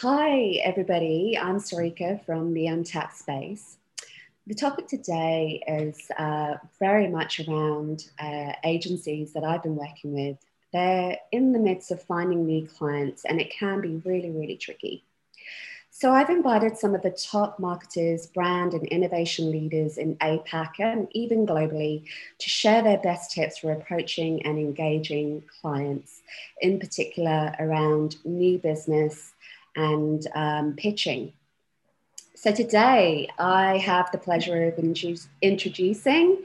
hi everybody. I'm Saarika from the Untapped Space. The topic today is uh, very much around uh, agencies that I've been working with. They're in the midst of finding new clients, and it can be really, really tricky. So I've invited some of the top marketers, brand and innovation leaders in APAC and even globally to share their best tips for approaching and engaging clients, in particular around new business and um, pitching. So today I have the pleasure of introducing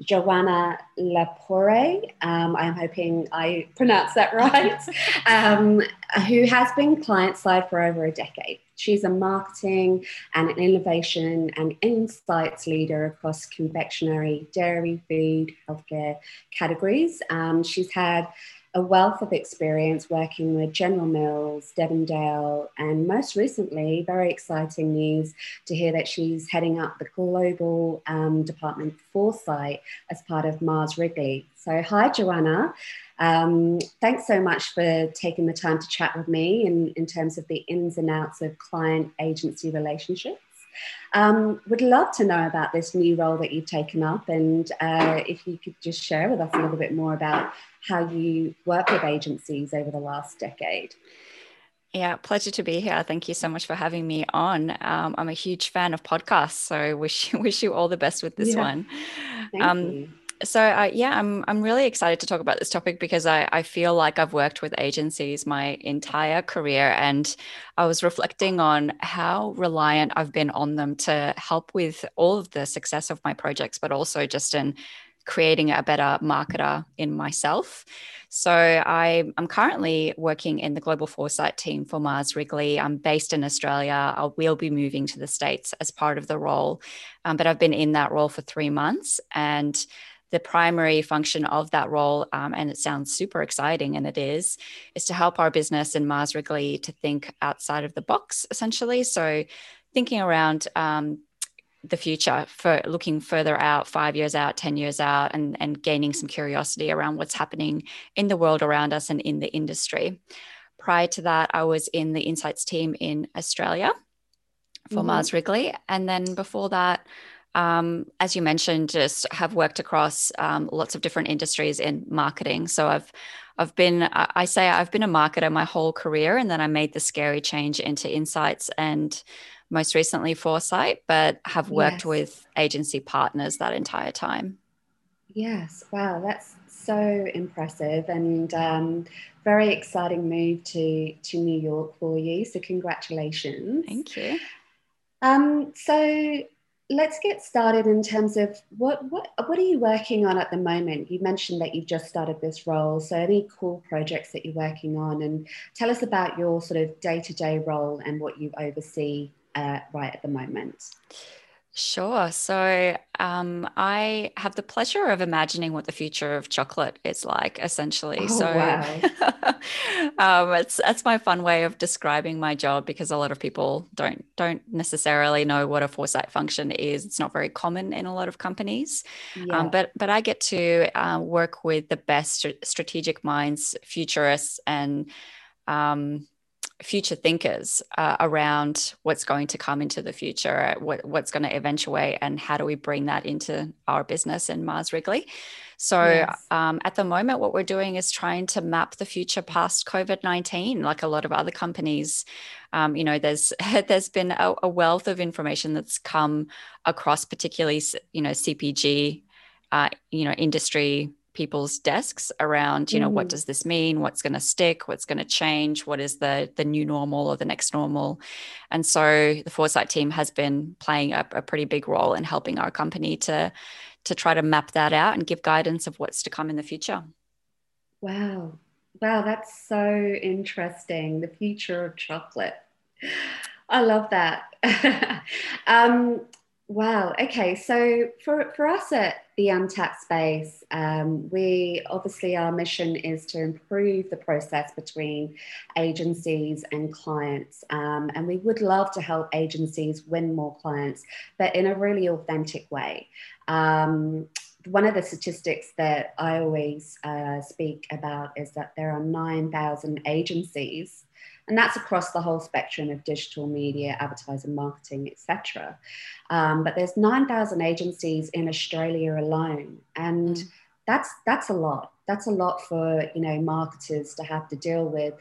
Joanna Lepore. Um, I'm hoping I pronounced that right, um, who has been client side for over a decade. She's a marketing and an innovation and insights leader across confectionery, dairy, food, healthcare categories. Um, she's had a wealth of experience working with General Mills, Devondale, and most recently, very exciting news to hear that she's heading up the global um, department foresight as part of Mars Wrigley. So, hi, Joanna. Um, thanks so much for taking the time to chat with me in, in terms of the ins and outs of client agency relationships. Um, would love to know about this new role that you've taken up, and uh, if you could just share with us a little bit more about how you work with agencies over the last decade. Yeah, pleasure to be here. Thank you so much for having me on. Um, I'm a huge fan of podcasts, so wish wish you all the best with this yeah. one. Thank um, you. So uh, yeah, I'm I'm really excited to talk about this topic because I I feel like I've worked with agencies my entire career, and I was reflecting on how reliant I've been on them to help with all of the success of my projects, but also just in creating a better marketer in myself. So I, am currently working in the global foresight team for Mars Wrigley. I'm based in Australia. I will be moving to the States as part of the role, um, but I've been in that role for three months. And the primary function of that role, um, and it sounds super exciting, and it is, is to help our business in Mars Wrigley to think outside of the box, essentially. So thinking around um, the future for looking further out five years out 10 years out and, and gaining some curiosity around what's happening in the world around us and in the industry prior to that i was in the insights team in australia for mm-hmm. mars wrigley and then before that um, as you mentioned just have worked across um, lots of different industries in marketing so i've I've been, I say I've been a marketer my whole career, and then I made the scary change into insights and most recently Foresight, but have worked yes. with agency partners that entire time. Yes, wow, that's so impressive and um, very exciting move to to New York for you. So congratulations. Thank you. Um, so let's get started in terms of what what what are you working on at the moment? You mentioned that you've just started this role. So any cool projects that you're working on, and tell us about your sort of day to day role and what you oversee uh, right at the moment? Sure. So um, I have the pleasure of imagining what the future of chocolate is like, essentially. Oh, so wow. um, it's that's my fun way of describing my job because a lot of people don't don't necessarily know what a foresight function is. It's not very common in a lot of companies. Um, yeah. Um, but but I get to uh, work with the best strategic minds, futurists, and um, future thinkers uh, around what's going to come into the future, what, what's going to eventuate, and how do we bring that into our business in Mars Wrigley. So yes. um, at the moment, what we're doing is trying to map the future past COVID nineteen, like a lot of other companies. Um, you know, there's there's been a, a, wealth of information that's come across, particularly you know CPG, uh, you know industry people's desks around you know mm. what does this mean? What's going to stick? What's going to change? What is the the new normal or the next normal? And so the foresight team has been playing a, a pretty big role in helping our company to to try to map that out and give guidance of what's to come in the future. Wow. Wow that's so interesting. The future of chocolate. I love that. Um, Wow. Okay. So for, for us at the Untapped Space, um, we obviously our mission is to improve the process between agencies and clients. Um, and we would love to help agencies win more clients, but in a really authentic way. Um, one of the statistics that I always uh, speak about is that there are 9,000 agencies and that's across the whole spectrum of digital media, advertising, marketing, etc. Um, but there's 9,000 agencies in Australia alone, and mm. that's that's a lot. That's a lot for you know marketers to have to deal with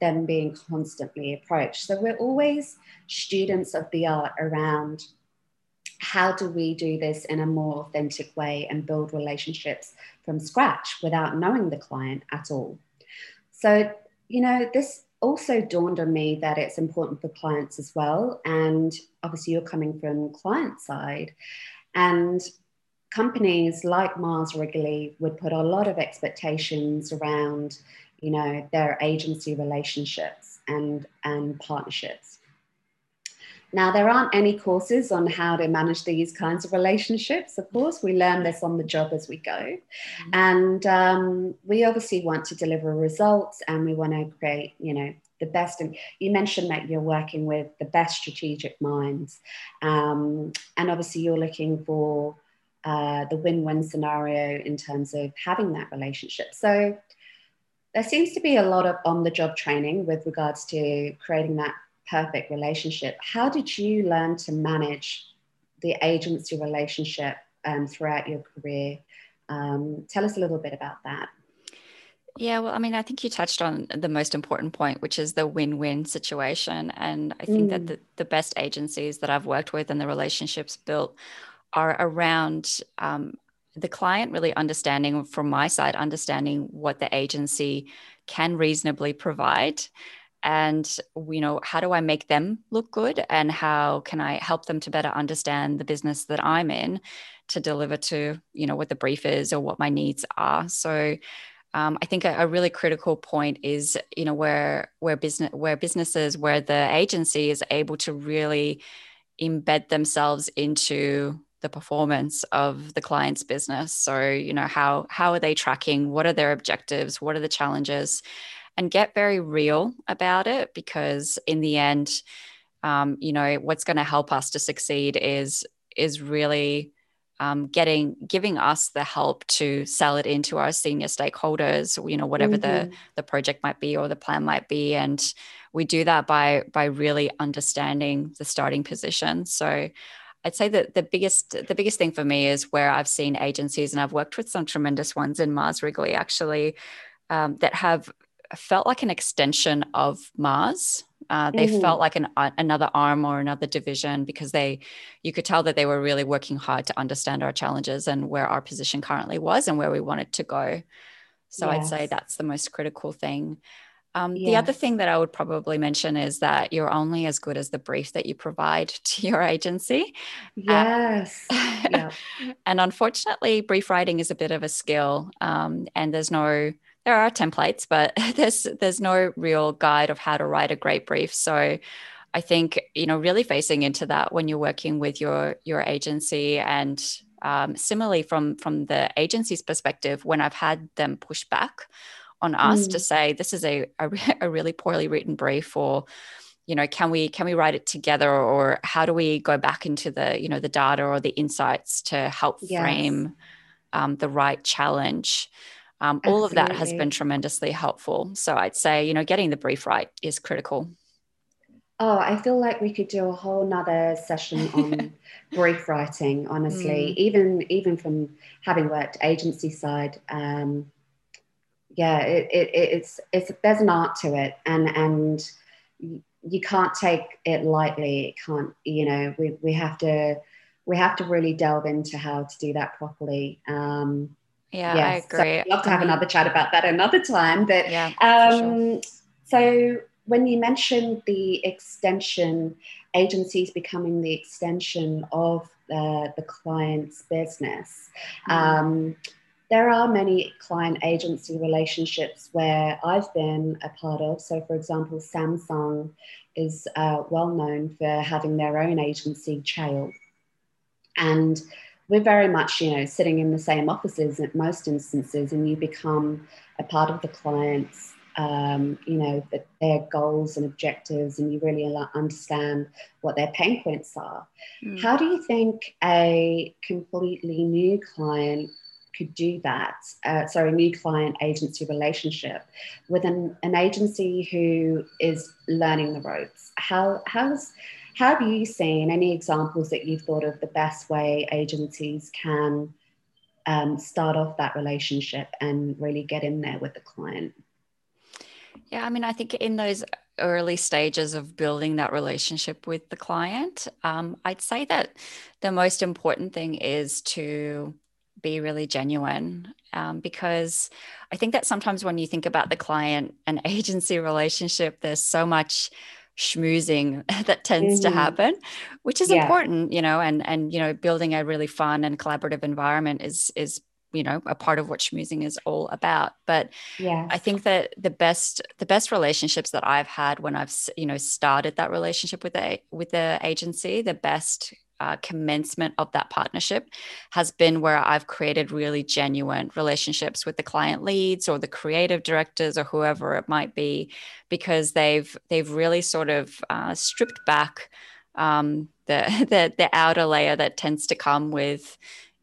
them being constantly approached. So we're always students of the art around how do we do this in a more authentic way and build relationships from scratch without knowing the client at all. So, you know, this also dawned on me that it's important for clients as well. And obviously, you're coming from client side. And companies like Mars Wrigley would put a lot of expectations around, you know, their agency relationships and, and partnerships. Now, there aren't any courses on how to manage these kinds of relationships. Of course, we learn this on the job as we go. Mm-hmm. And um, we obviously want to deliver results and we want to create, you know, the best. And you mentioned that you're working with the best strategic minds. Um, and obviously, you're looking for uh, the win win scenario in terms of having that relationship. So, there seems to be a lot of on the job training with regards to creating that perfect relationship. How did you learn to manage the agency relationship um, throughout your career? Um, tell us a little bit about that. Yeah, well, I mean, I think you touched on the most important point, which is the win win situation. And I think mm. that the, the best agencies that I've worked with and the relationships built are around um, the client really understanding, from my side, understanding what the agency can reasonably provide and you know how do i make them look good and how can i help them to better understand the business that i'm in to deliver to you know what the brief is or what my needs are so um, I think a, a, really critical point is, you know, where where business where businesses where the agency is able to really embed themselves into the performance of the client's business. So, you know, how how are they tracking? What are their objectives? What are the challenges? And get very real about it because in the end um, you know what's going to help us to succeed is is really um, getting giving us the help to sell it into our senior stakeholders you know whatever mm-hmm. the the project might be or the plan might be and we do that by by really understanding the starting position so I'd say that the biggest the biggest thing for me is where I've seen agencies and I've worked with some tremendous ones in Mars Wrigley actually um, that have felt like an extension of Mars. Uh, they mm-hmm. felt like an, uh, another arm or another division because they, you could tell that they were really working hard to understand our challenges and where our position currently was and where we wanted to go. So yes. I'd say that's the most critical thing. Um, yes. The other thing that I would probably mention is that you're only as good as the brief that you provide to your agency. Yes. Uh, yeah. and unfortunately, brief writing is a bit of a skill, um, and there's no there are templates, but there's there's no real guide of how to write a great brief. So I think you know really facing into that when you're working with your your agency and um, similarly from from the agency's perspective when I've had them push back on us mm. to say this is a, a, a really poorly written brief or you know can we can we write it together or how do we go back into the you know the data or the insights to help yes. frame um, the right challenge um, all of that has been tremendously helpful. So I'd say, you know, getting the brief right is critical. Oh, I feel like we could do a whole nother session on brief writing, honestly, mm. even even from having worked agency side. Um, yeah, it, it, it's it's there's an art to it, and and you can't take it lightly. It can't, you know, we we have to we have to really delve into how to do that properly. Um, yeah, yes. I agree. So I'd love to have another chat about that another time. But yeah, um, sure. so when you mentioned the extension, agencies becoming the extension of uh, the client's business, mm. um, there are many client agency relationships where I've been a part of. So, for example, Samsung is uh, well known for having their own agency, Cheil. And we're very much, you know, sitting in the same offices at most instances, and you become a part of the client's, um, you know, the, their goals and objectives, and you really understand what their pain points are. Mm. How do you think a completely new client could do that, uh, sorry, new client agency relationship with an, an agency who is learning the ropes? How, how's, how have you seen any examples that you've thought of the best way agencies can um, start off that relationship and really get in there with the client? Yeah, I mean, I think in those early stages of building that relationship with the client, um, I'd say that the most important thing is to be really genuine um, because I think that sometimes when you think about the client and agency relationship, there's so much schmoozing that tends mm-hmm. to happen which is yeah. important you know and and you know building a really fun and collaborative environment is is you know a part of what schmoozing is all about but yeah i think that the best the best relationships that i've had when i've you know started that relationship with the with the agency the best uh, commencement of that partnership has been where I've created really genuine relationships with the client leads or the creative directors or whoever it might be, because they've they've really sort of uh, stripped back um, the, the the outer layer that tends to come with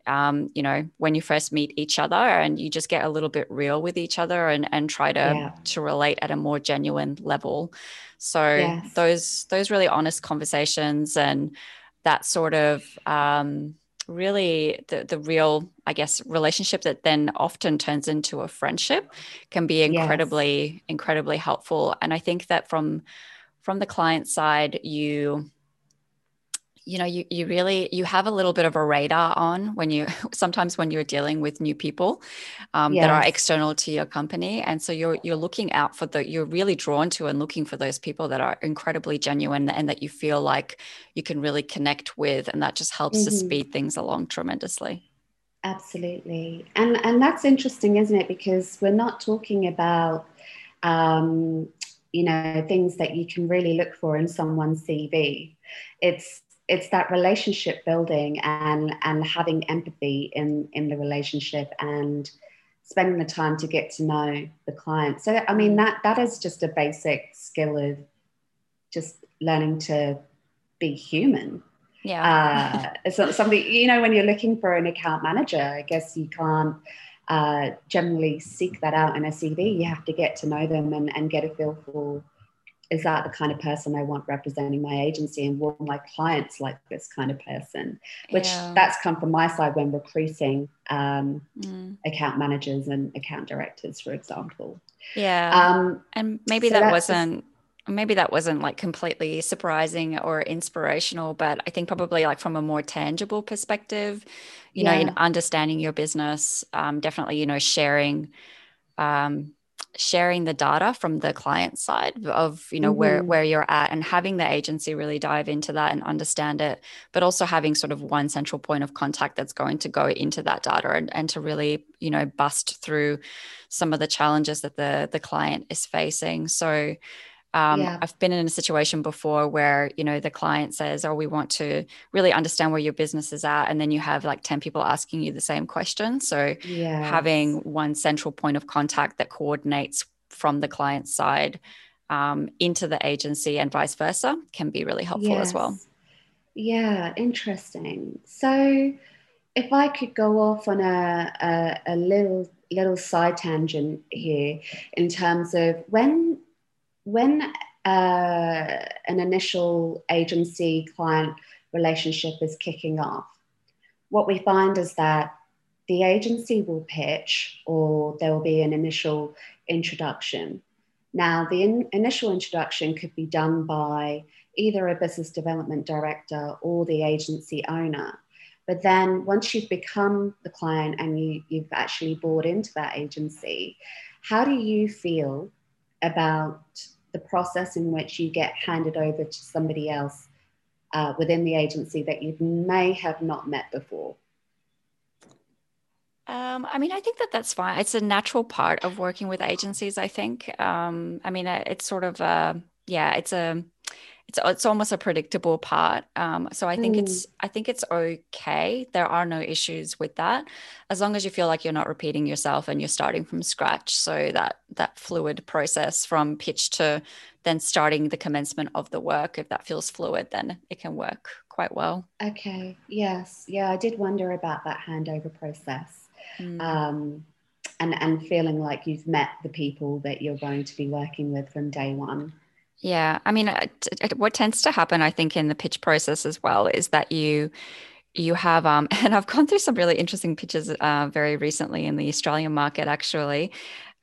um, you know, when you first meet each other and you just get a little bit real with each other and, and try to, yeah. to relate at a more genuine level. So yes. those, those really honest conversations and that sort of, um, really the, the real i guess relationship that then often turns into a friendship can be incredibly yes. incredibly helpful and i think that from from the client side you you know you, you really you have a little bit of a radar on when you sometimes when you're dealing with new people um, yes. that are external to your company. And so you're you're looking out for the you're really drawn to and looking for those people that are incredibly genuine and that you feel like you can really connect with and that just helps mm-hmm. to speed things along tremendously. Absolutely. And and that's interesting isn't it? Because we're not talking about um, you know things that you can really look for in someone's cv it's it's that relationship building and and having empathy in in the relationship and spending the time to get to know the client. So i mean that that is just a basic skill of just learning to be human. Yeah. Uh, it's something you know when you're looking for an account manager i guess you can't uh, generally seek that out in a cv you have to get to know them and, and get a feel for is that the kind of person I want representing my agency and will my clients like this kind of person? Which yeah. that's come from my side when recruiting um, mm. account managers and account directors, for example. Yeah. Um, and maybe so that wasn't maybe that wasn't like completely surprising or inspirational but i think probably like from a more tangible perspective you yeah. know in understanding your business um, definitely you know sharing um, sharing the data from the client side of you know mm-hmm. where where you're at and having the agency really dive into that and understand it but also having sort of one central point of contact that's going to go into that data and, and to really you know bust through some of the challenges that the the client is facing so um, yeah. I've been in a situation before where, you know, the client says, Oh, we want to really understand where your business is at. And then you have like 10 people asking you the same question. So yes. having one central point of contact that coordinates from the client side um, into the agency and vice versa can be really helpful yes. as well. Yeah, interesting. So if I could go off on a, a, a little little side tangent here in terms of when when uh, an initial agency client relationship is kicking off, what we find is that the agency will pitch or there will be an initial introduction. Now, the in- initial introduction could be done by either a business development director or the agency owner. But then once you've become the client and you, you've actually bought into that agency, how do you feel about the process in which you get handed over to somebody else uh, within the agency that you may have not met before? Um, I mean, I think that that's fine. It's a natural part of working with agencies. I think. Um, I mean, it's sort of a yeah. It's a it's it's almost a predictable part. Um, so I think mm. it's I think it's okay. There are no issues with that, as long as you feel like you're not repeating yourself and you're starting from scratch. So that that fluid process from pitch to then starting the commencement of the work, if that feels fluid, then it can work quite well. Okay. Yes. Yeah. I did wonder about that handover process. mm. um, and and feeling like you've met the people that you're going to be working with from day one. Yeah, I mean, what tends to happen, I think, in the pitch process as well, is that you you have um, and i've gone through some really interesting pitches uh, very recently in the australian market actually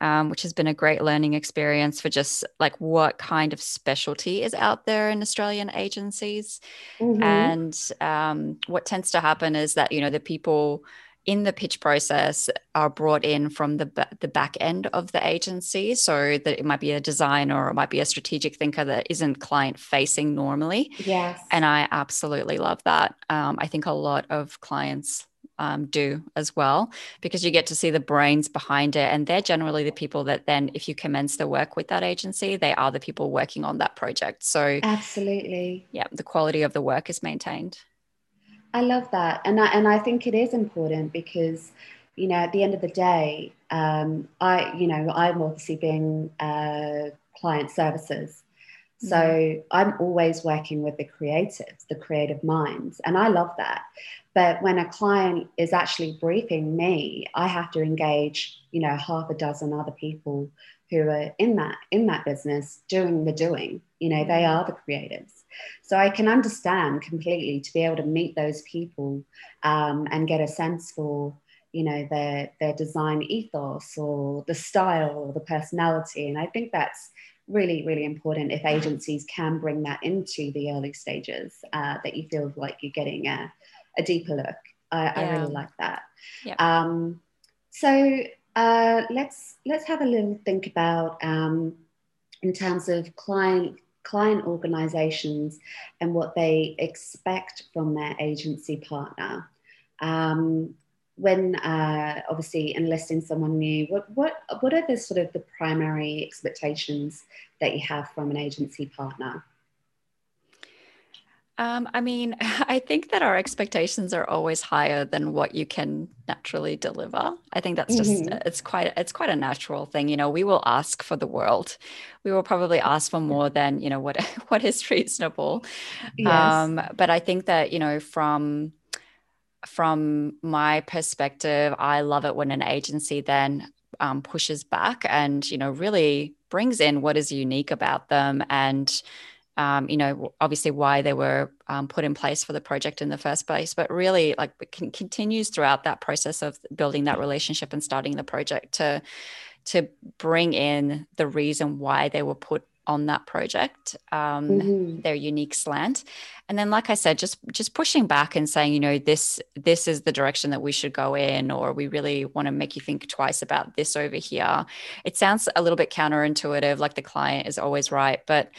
um, which has been a great learning experience for just like what kind of specialty is out there in Australian agencies. Mm-hmm. And um, what tends to happen is that, you know, the people in the pitch process are brought in from the, the back end of the agency. So that it might be a designer or it might be a strategic thinker that isn't client facing normally. Yes. And I absolutely love that. Um, I think a lot of clients um, do as well, because you get to see the brains behind it. And they're generally the people that then, if you commence the work with that agency, they are the people working on that project. So, absolutely. Yeah, the quality of the work is maintained. I love that. And I, and I think it is important because, you know, at the end of the day, um, I, you know, I'm obviously being uh, client services. So mm-hmm. I'm always working with the creatives, the creative minds, and I love that. But when a client is actually briefing me, I have to engage, you know, half a dozen other people who are in that in that business doing the doing. You know, they are the creatives. So I can understand completely to be able to meet those people um, and get a sense for you know their their design ethos or the style or the personality and i think that's really really important if agencies can bring that into the early stages uh, that you feel like you're getting a, a deeper look. I, yeah. I really like that. Yep. Um, so uh, let's let's have a little think about um, in terms of client client organizations and what they expect from their agency partner. Um, when uh, obviously enlisting someone new, what what what are the sort of the primary expectations that you have from an agency partner? Um, I mean, I think that our expectations are always higher than what you can naturally deliver. I think that's just mm-hmm. it's quite it's quite a natural thing. You know, we will ask for the world. We will probably ask for more than you know what what is reasonable. Yes. Um, but I think that you know from from my perspective, I love it when an agency then um, pushes back and you know really brings in what is unique about them and um, you know, obviously why they were um, put in place for the project in the first place, but really like it continues throughout that process of building that relationship and starting the project to to bring in the reason why they were put on that project, um, mm-hmm. their unique slant, and then, like I said, just just pushing back and saying, you know, this this is the direction that we should go in, or we really want to make you think twice about this over here. It sounds a little bit counterintuitive, like the client is always right, but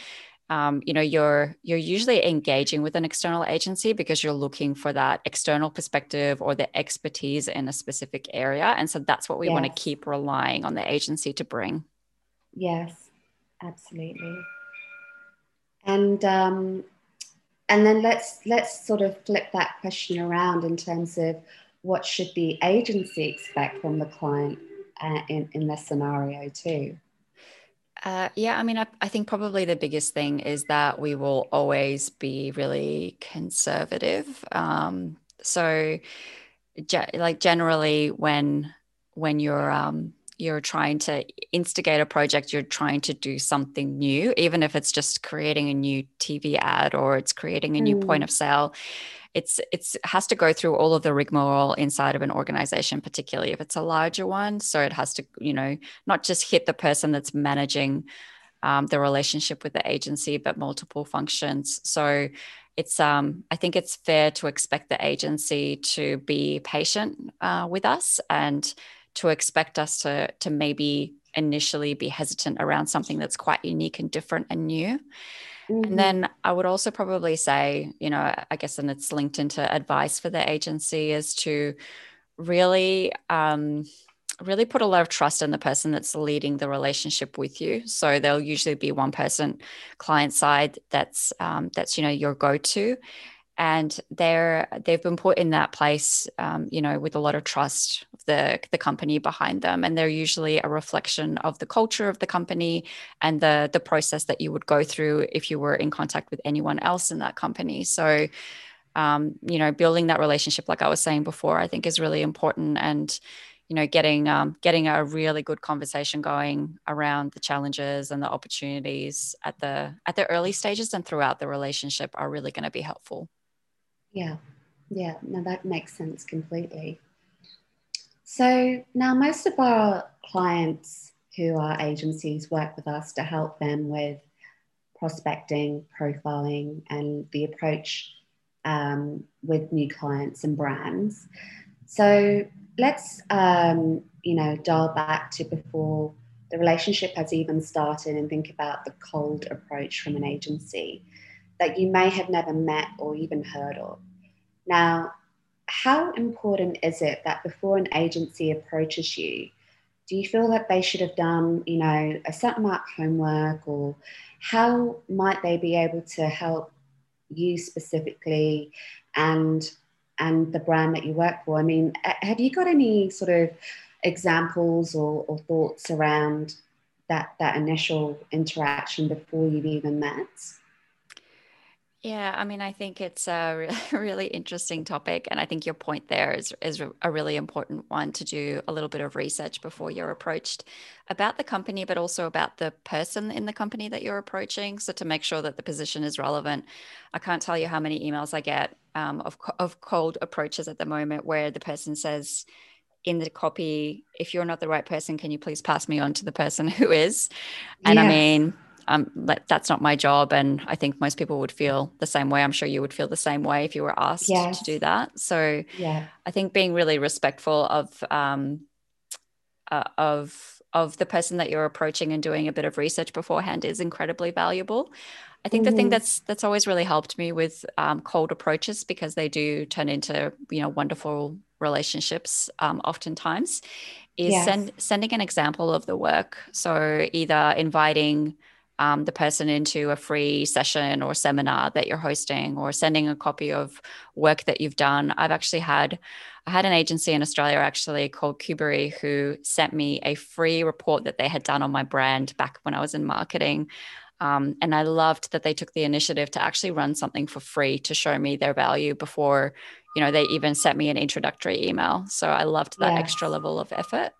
um, you know you're you're usually engaging with an external agency because you're looking for that external perspective or the expertise in a specific area. And so that's what we yes. want to keep relying on the agency to bring. Yes absolutely. And um, and then let's let's sort of flip that question around in terms of what should the agency expect from the client uh, in, in this scenario too uh, yeah, I mean, I, I, think probably the biggest thing is that we will always be really conservative. Um, so, ge- like generally, when when you're um, you're trying to instigate a project, you're trying to do something new, even if it's just creating a new TV ad or it's creating a new mm. point of sale it's it's has to go through all of the rigmarole inside of an organization particularly if it's a larger one. So it has to you know not just hit the person that's managing um, the relationship with the agency but multiple functions. So it's um, i think it's fair to expect the agency to be patient uh, with us and to expect us to to maybe initially be hesitant around something that's quite unique and different and new Mm-hmm. And then I would also probably say, you know, I guess, and it's linked into advice for the agency is to really, um, really put a lot of trust in the person that's leading the relationship with you. So there'll usually be one person, client side, that's um, that's you know your go-to, and they're they've been put in that place um, you know with a lot of trust of the the company behind them. And they're usually a reflection of the culture of the company and the the process that you would go through if you were in contact with anyone else in that company. So um, you know building that relationship like i was saying before i think is really important. And you know getting um, getting a really good conversation going around the challenges and the opportunities at the at the early stages and throughout the relationship are really going to be helpful yeah. Yeah. No that makes sense completely. So now most of our clients who are agencies work with us to help them with prospecting profiling and the approach um, with new clients and brands. So let's um, you know dial back to before the relationship has even started and think about the cold approach from an agency that you may have never met or even heard of. Now, how important is it that before an agency approaches you, do you feel that they should have done, you know, a amount of homework or how might they be able to help you specifically and and the brand that you work for. I mean, have you got any sort of examples or, or thoughts around that that initial interaction before you've even met? Yeah, I mean, I think it's a really interesting topic. And I think your point there is, is a really important one to do a little bit of research before you're approached about the company, but also about the person in the company that you're approaching. So to make sure that the position is relevant. I can't tell you how many emails I get um, of, of cold approaches at the moment where the person says, in the copy, if you're not the right person, can you please pass me on to the person who is? And yeah. I mean, um, that's not my job. And I think most people would feel the same way. I'm sure you would feel the same way if you were asked yes. to do that. So yeah. I think being really respectful of um, uh, of of the person that you're approaching and doing a bit of research beforehand is incredibly valuable. I think mm-hmm. the thing mm-hmm. that's that's always really helped me with um, cold approaches because they do turn into you know wonderful relationships um, oftentimes is yes. send, sending an example of the work. So either inviting um, the person into a free session or seminar that you're hosting or sending a copy of work that you've done. I've actually had I had an agency in Australia actually called Kubery who sent me a free report that they had done on my brand back when I was in marketing. Um, and I loved that they took the initiative to actually run something for free to show me their value before, you know, they even sent me an introductory email. So I loved that yes. extra level of effort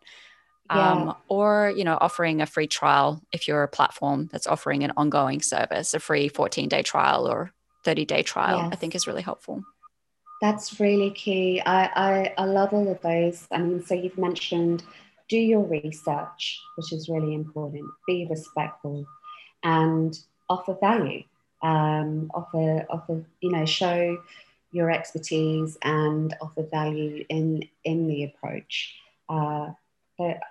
um, yeah. or you know offering a free trial if you're a platform that's offering an ongoing service a free 14 day trial or 30 day trial yes. i think is really helpful. That's really key. I, I i love all of those. I mean so you've mentioned do your research which is really important. Be respectful and offer value. Um, offer offer you know show your expertise and offer value in in the approach. Uh,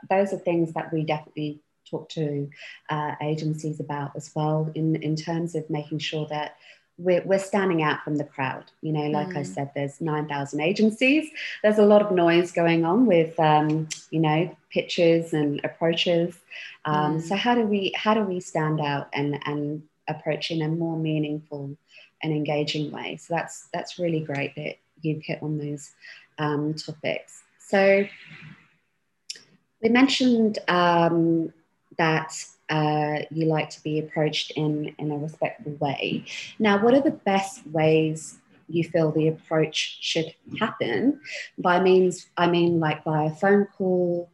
those are things that we definitely talk to uh, agencies about as well in, in terms of making sure that we're, we're standing out from the crowd. You know, like mm. I said, there's 9,000 agencies. There's a lot of noise going on with, um, you know, pitches and approaches. Um, mm. So how do we how do we stand out and and approach in a more meaningful and engaging way? So that's that's really great that you've hit on those um, topics. So we mentioned um, that uh, you like to be approached in, in a respectful way. Now, what are the best ways you feel the approach should happen? By means, I mean like via phone call,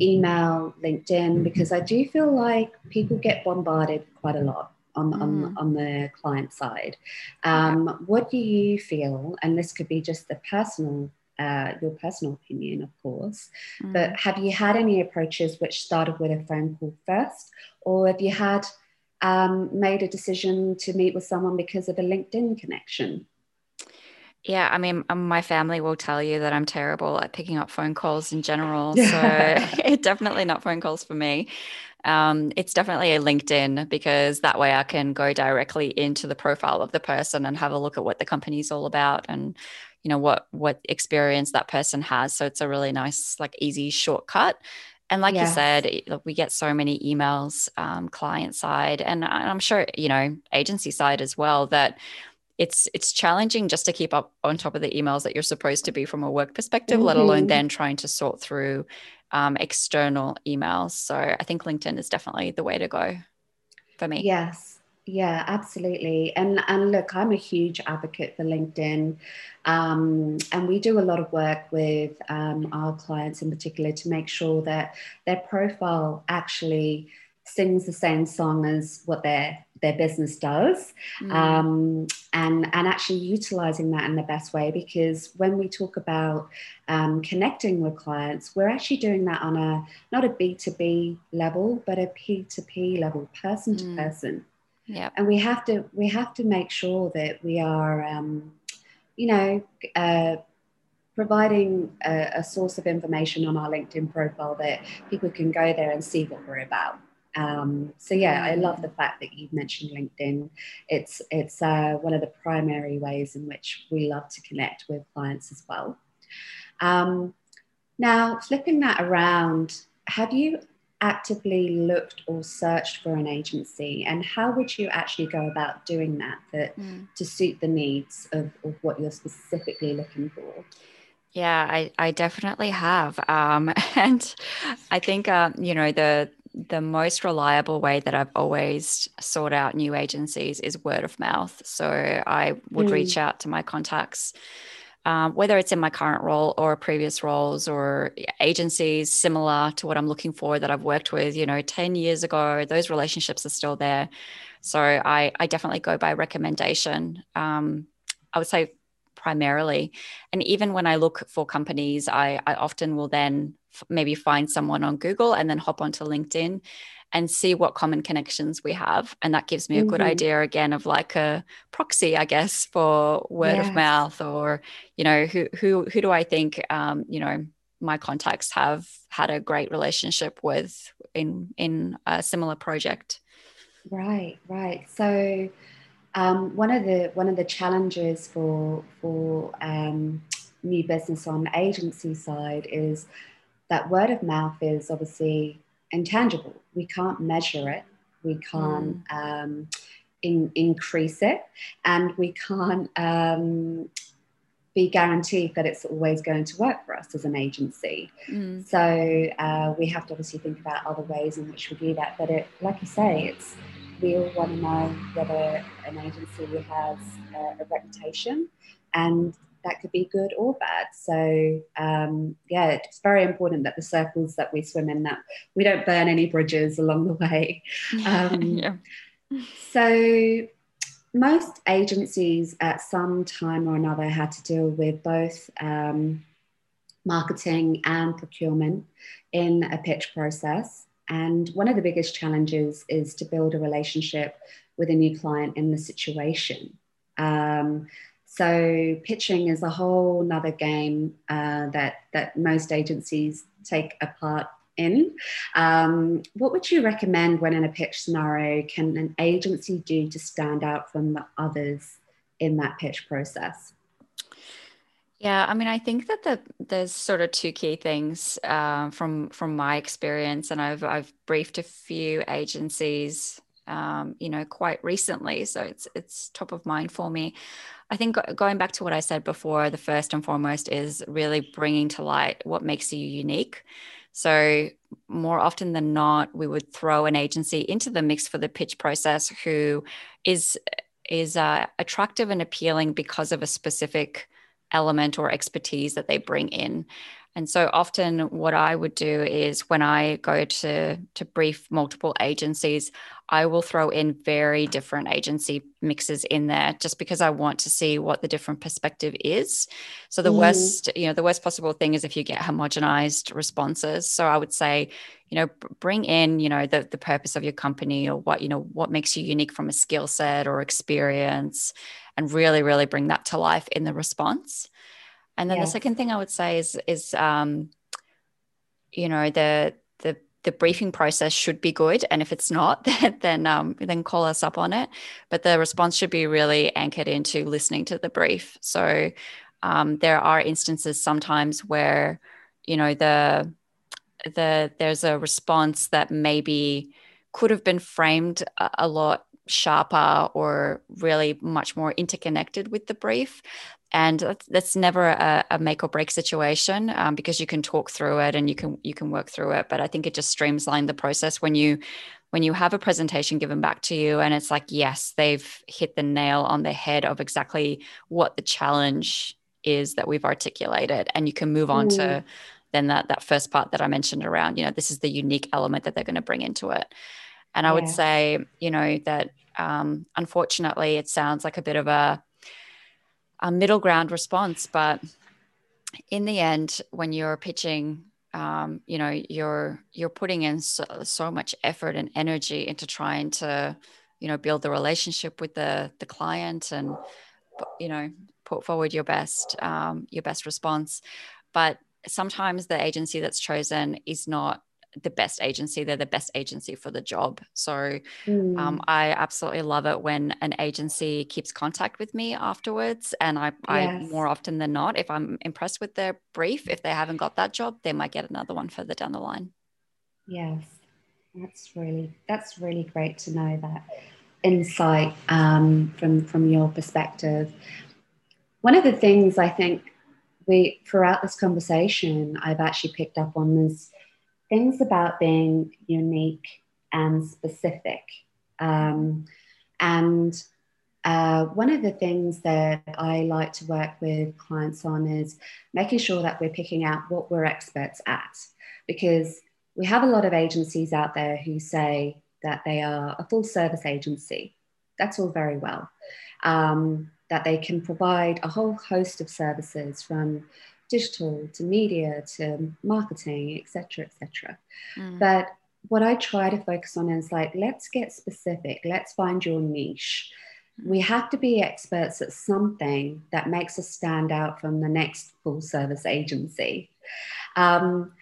email, LinkedIn, because I do feel like people get bombarded quite a lot on, mm. on, on the client side. Um, what do you feel, and this could be just the personal uh, your personal opinion, of course. Mm. But have you had any approaches which started with a phone call first, or have you had um, made a decision to meet with someone because of a LinkedIn connection? Yeah, I mean, um, my family will tell you that I'm terrible at picking up phone calls in general. So it's definitely not phone calls for me. Um, it's definitely a LinkedIn because that way I can go directly into the profile of the person and have a look at what the company's all about and you know what what experience that person has. So it's a really nice like easy shortcut. And like you said we get so many emails um, client side and i'm sure you know agency side as well that it's it's challenging just to keep up on top of the emails that you're supposed to be from a work perspective mm-hmm. let alone mm-hmm. then trying to sort through um, external emails. So i think linkedin is definitely the way to go for me. Yes Yeah, absolutely. And and look, I'm a huge advocate for LinkedIn, um, and we do a lot of work with um, our clients in particular to make sure that their profile actually sings the same song as what their their business does mm. um, and and actually utilizing that in the best way because when we talk about um, connecting with clients we're actually doing that on a not a b2b level but a p2p level person to mm. person yeah and we have to we have to make sure that we are um, you know uh, providing a, a source of information on our linkedin profile that people can go there and see what we're about um, so yeah, I love the fact that you've mentioned LinkedIn. It's it's uh, one of the primary ways in which we love to connect with clients as well. Um, now, flipping that around, have you actively looked or searched for an agency, and how would you actually go about doing that, that mm. to suit the needs of, of what you're specifically looking for? Yeah, I, I definitely have. Um, and I think, uh, you know, the the most reliable way that I've always sought out new agencies is word of mouth. So I would mm. reach out to my contacts, um, whether it's in my current role or previous roles or agencies similar to what I'm looking for that I've worked with, you know, 10 years ago, those relationships are still there. So I, I definitely go by recommendation. Um, I would say primarily. And even when I look for companies, I, I often will then f- maybe find someone on Google and then hop onto LinkedIn and see what common connections we have. And that gives me a good mm-hmm. idea again of like a proxy, I guess, for word yes. of mouth or, you know, who who who do I think um, you know, my contacts have had a great relationship with in in a similar project. Right, right. So um, one of the one of the challenges for for um, new business on agency side is that word of mouth is obviously intangible. We can't measure it. We can't mm. um, in, increase it, and we can't um, be guaranteed that it's always going to work for us as an agency. Mm. So uh, we have to obviously think about other ways in which we do that. But it, like you say, it's we all want to know whether an agency has a, a reputation and that could be good or bad. So um, yeah, it's very important that the circles that we swim in that we don't burn any bridges along the way. Um, yeah. So most agencies at some time or another had to deal with both um, marketing and procurement in a pitch process. And one of the biggest challenges is to build a relationship with a new client in the situation. Um, so pitching is a whole nother game uh, that that most agencies take a part in. Um, what would you recommend when in a pitch scenario can an agency do to stand out from the others in that pitch process? Yeah, I mean, I think that the, there's sort of two key things uh, from from my experience, and I've I've briefed a few agencies, um, you know, quite recently, so it's it's top of mind for me. I think going back to what I said before, the first and foremost is really bringing to light what makes you unique. So more often than not, we would throw an agency into the mix for the pitch process who is is uh, attractive and appealing because of a specific element or expertise that they bring in. And so often what I would do is when I go to to brief multiple agencies, I will throw in very different agency mixes in there just because I want to see what the different perspective is. So the mm. worst, you know, the worst possible thing is if you get homogenized responses. So I would say, you know, bring in, you know, the the purpose of your company or what, you know, what makes you unique from a skill set or experience and really really bring that to life in the response. And then yes. the second thing I would say is is um, you know the the the briefing process should be good, and if it's not, then then, um, then call us up on it. But the response should be really anchored into listening to the brief. So um, there are instances sometimes where you know the the there's a response that maybe could have been framed a, a lot sharper or really much more interconnected with the brief and that's, that's never a, a, make or break situation um, because you can talk through it and you can you can work through it but i think it just streamlines the process when you when you have a presentation given back to you and it's like yes they've hit the nail on the head of exactly what the challenge is that we've articulated and you can move on mm. to then that that first part that i mentioned around you know this is the unique element that they're going to bring into it and i yeah. would say you know that um, unfortunately it sounds like a bit of a a middle ground response. But in the end, when you're pitching, um, you know, you're you're putting in so, so much effort and energy into trying to, you know, build the relationship with the the client and, you know, put forward your best um, your best response. But sometimes the agency that's chosen is not the best agency they're the best agency for the job so mm. um, i absolutely love it when an agency keeps contact with me afterwards and I, yes. I more often than not if i'm impressed with their brief if they haven't got that job they might get another one further down the line yes that's really that's really great to know that insight um, from from your perspective one of the things i think we throughout this conversation i've actually picked up on is things about being unique and specific. Um, and uh, one of the things that I like to work with clients on is making sure that we're picking out what we're experts at. Because we have a lot of agencies out there who say that they are a full service agency. That's all very well. Um, that they can provide a whole host of services from digital to media to marketing, etc., etc. Mm. But what I try to focus on is like, let's get specific. Let's find your niche. We have to be experts at something that makes us stand out from the next full service agency. Um,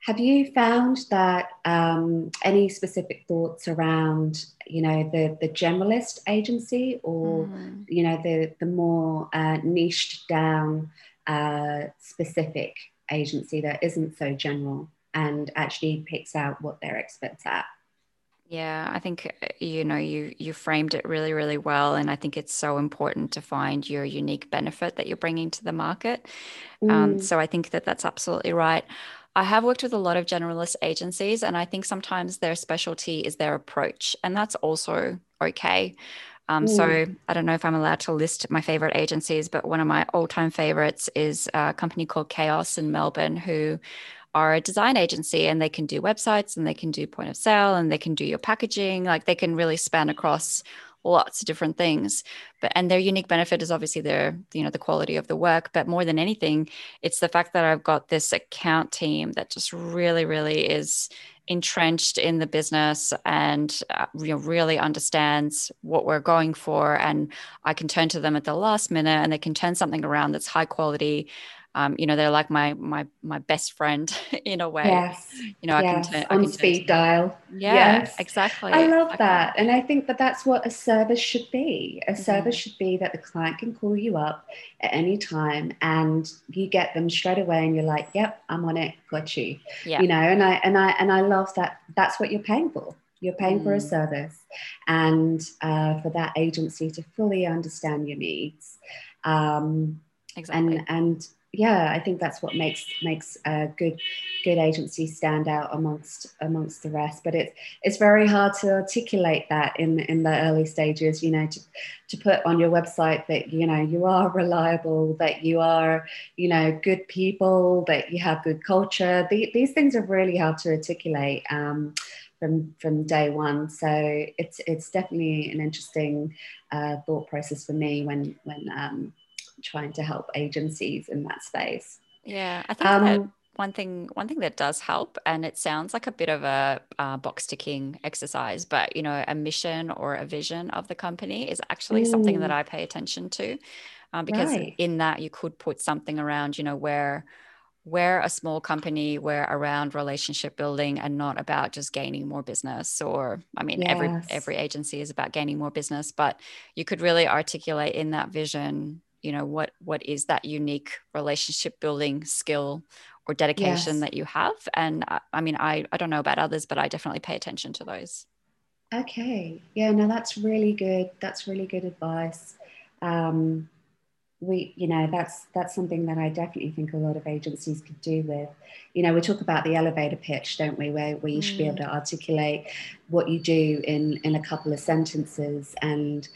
have you found that um, any specific thoughts around, you know, the the generalist agency or, mm. you know, the the more uh, niched down a specific agency that isn't so general and actually picks out what they're experts at. Yeah, I think you know you you framed it really really well, and I think it's so important to find your unique benefit that you're bringing to the market. Um, mm. Um, so I think that that's absolutely right. I have worked with a lot of generalist agencies, and I think sometimes their specialty is their approach, and that's also okay. Um, mm. So I don't know if I'm allowed to list my favorite agencies, but one of my all-time favorites is a company called Chaos in Melbourne, who are a design agency and they can do websites and they can do point of sale and they can do your packaging. Like they can really span across lots of different things but and their unique benefit is obviously their you know the quality of the work but more than anything it's the fact that i've got this account team that just really really is entrenched in the business and uh, you know, really understands what we're going for and i can turn to them at the last minute and they can turn something around that's high quality um, you know they're like my my my best friend in a way yes you know yes. i can turn on speed dial yeah yes. exactly i love exactly. that and i think that that's what a service should be a mm-hmm. service should be that the client can call you up at any time and you get them straight away and you're like yep i'm on it got you yeah. you know and i and i and i love that that's what you're paying for you're paying mm. for a mm. service and uh, for that agency to fully understand your needs um, exactly. and and yeah, I think that's what makes makes a good good agency stand out amongst amongst the rest. But it's it's very hard to articulate that in in the early stages. You know, to to put on your website that you know you are reliable, that you are you know good people, that you have good culture. The, these things are really hard to articulate. Um, from from day one. So it's it's definitely an interesting uh, thought process for me when when um, trying to help agencies in that space. Yeah, I think um, that one thing one thing that does help, and it sounds like a bit of a uh, box ticking exercise, but you know, a mission or a vision of the company is actually mm. something that I pay attention to, um, because right. in that you could put something around, you know, where we're a small company we're around relationship building and not about just gaining more business or i mean yes. every every agency is about gaining more business but you could really articulate in that vision you know what what is that unique relationship building skill or dedication yes. that you have and I, I, mean I, I don't know about others but i definitely pay attention to those Okay. Yeah, no, that's really good. That's really good advice. Um, we, you know, that's that's something that I definitely think a lot of agencies could do with. You know, we talk about the elevator pitch, don't we? Where where you mm. should be able mm. to articulate what you do in in a couple of sentences, and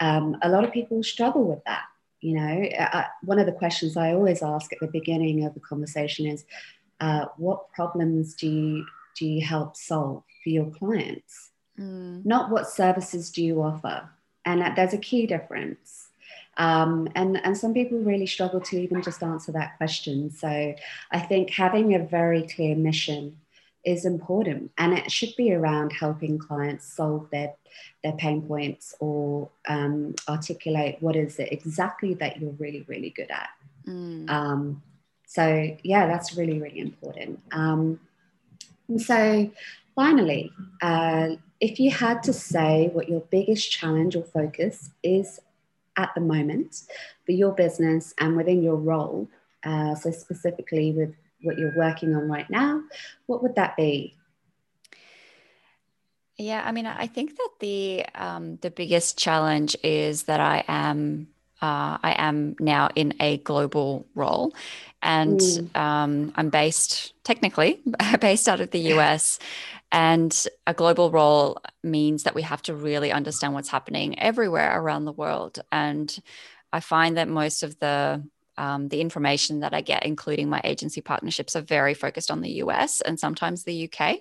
um, a lot of people struggle with that. You know, I, one of the questions I always ask at the beginning of the conversation is, uh, "What problems do you do you help solve for your clients?" mm. not what services do you offer. And there's a key difference. Um, and, and some people really struggle to even just answer that question. So I think having a very clear mission is important and it should be around helping clients solve their their pain points or um, articulate what is it exactly that you're really really good at mm. um, so yeah that's really really important um, so finally uh, if you had to say what your biggest challenge or focus is at the moment for your business and within your role, uh, so specifically with what you're working on right now, what would that be? Yeah, I mean, I think that the um, the biggest challenge is that I am uh, I am now in a global role, and mm. um, I'm based technically based out of the US. And a global role means that we have to really understand what's happening everywhere around the world. And I find that most of the um, the information that I get, including my agency partnerships, are very focused on the US and sometimes the UK.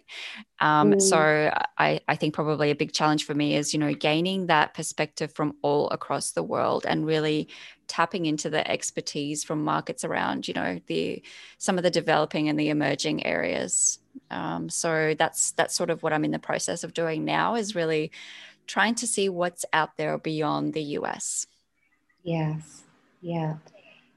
Um, mm. So I, I think probably a big challenge for me is, you know, gaining that perspective from all across the world and really tapping into the expertise from markets around, you know, the some of the developing and the emerging areas. Um, so that's that's sort of what I'm in the process of doing now is really trying to see what's out there beyond the US. Yes. Yeah.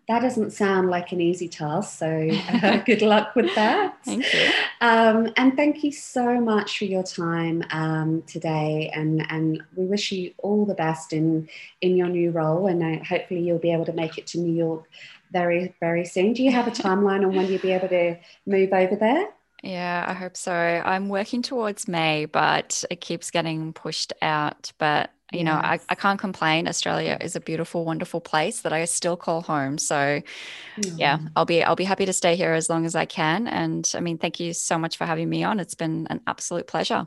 That doesn't sound like an easy task, so uh, good luck with that. Thank you. Um, and thank you so much for your time um, today. And, and we wish you all the best in, in your new role. And uh, hopefully, you'll be able to make it to New York very, very soon. Do you have a timeline on when you'll be able to move over there? Yeah, I hope so. I'm working towards May, but it keeps getting pushed out. But, you yes. know, I, I can't complain. Australia is a beautiful, wonderful place that I still call home. So mm. yeah, I'll be I'll be happy to stay here as long as I can. And I mean, thank you so much for having me on. It's been an absolute pleasure.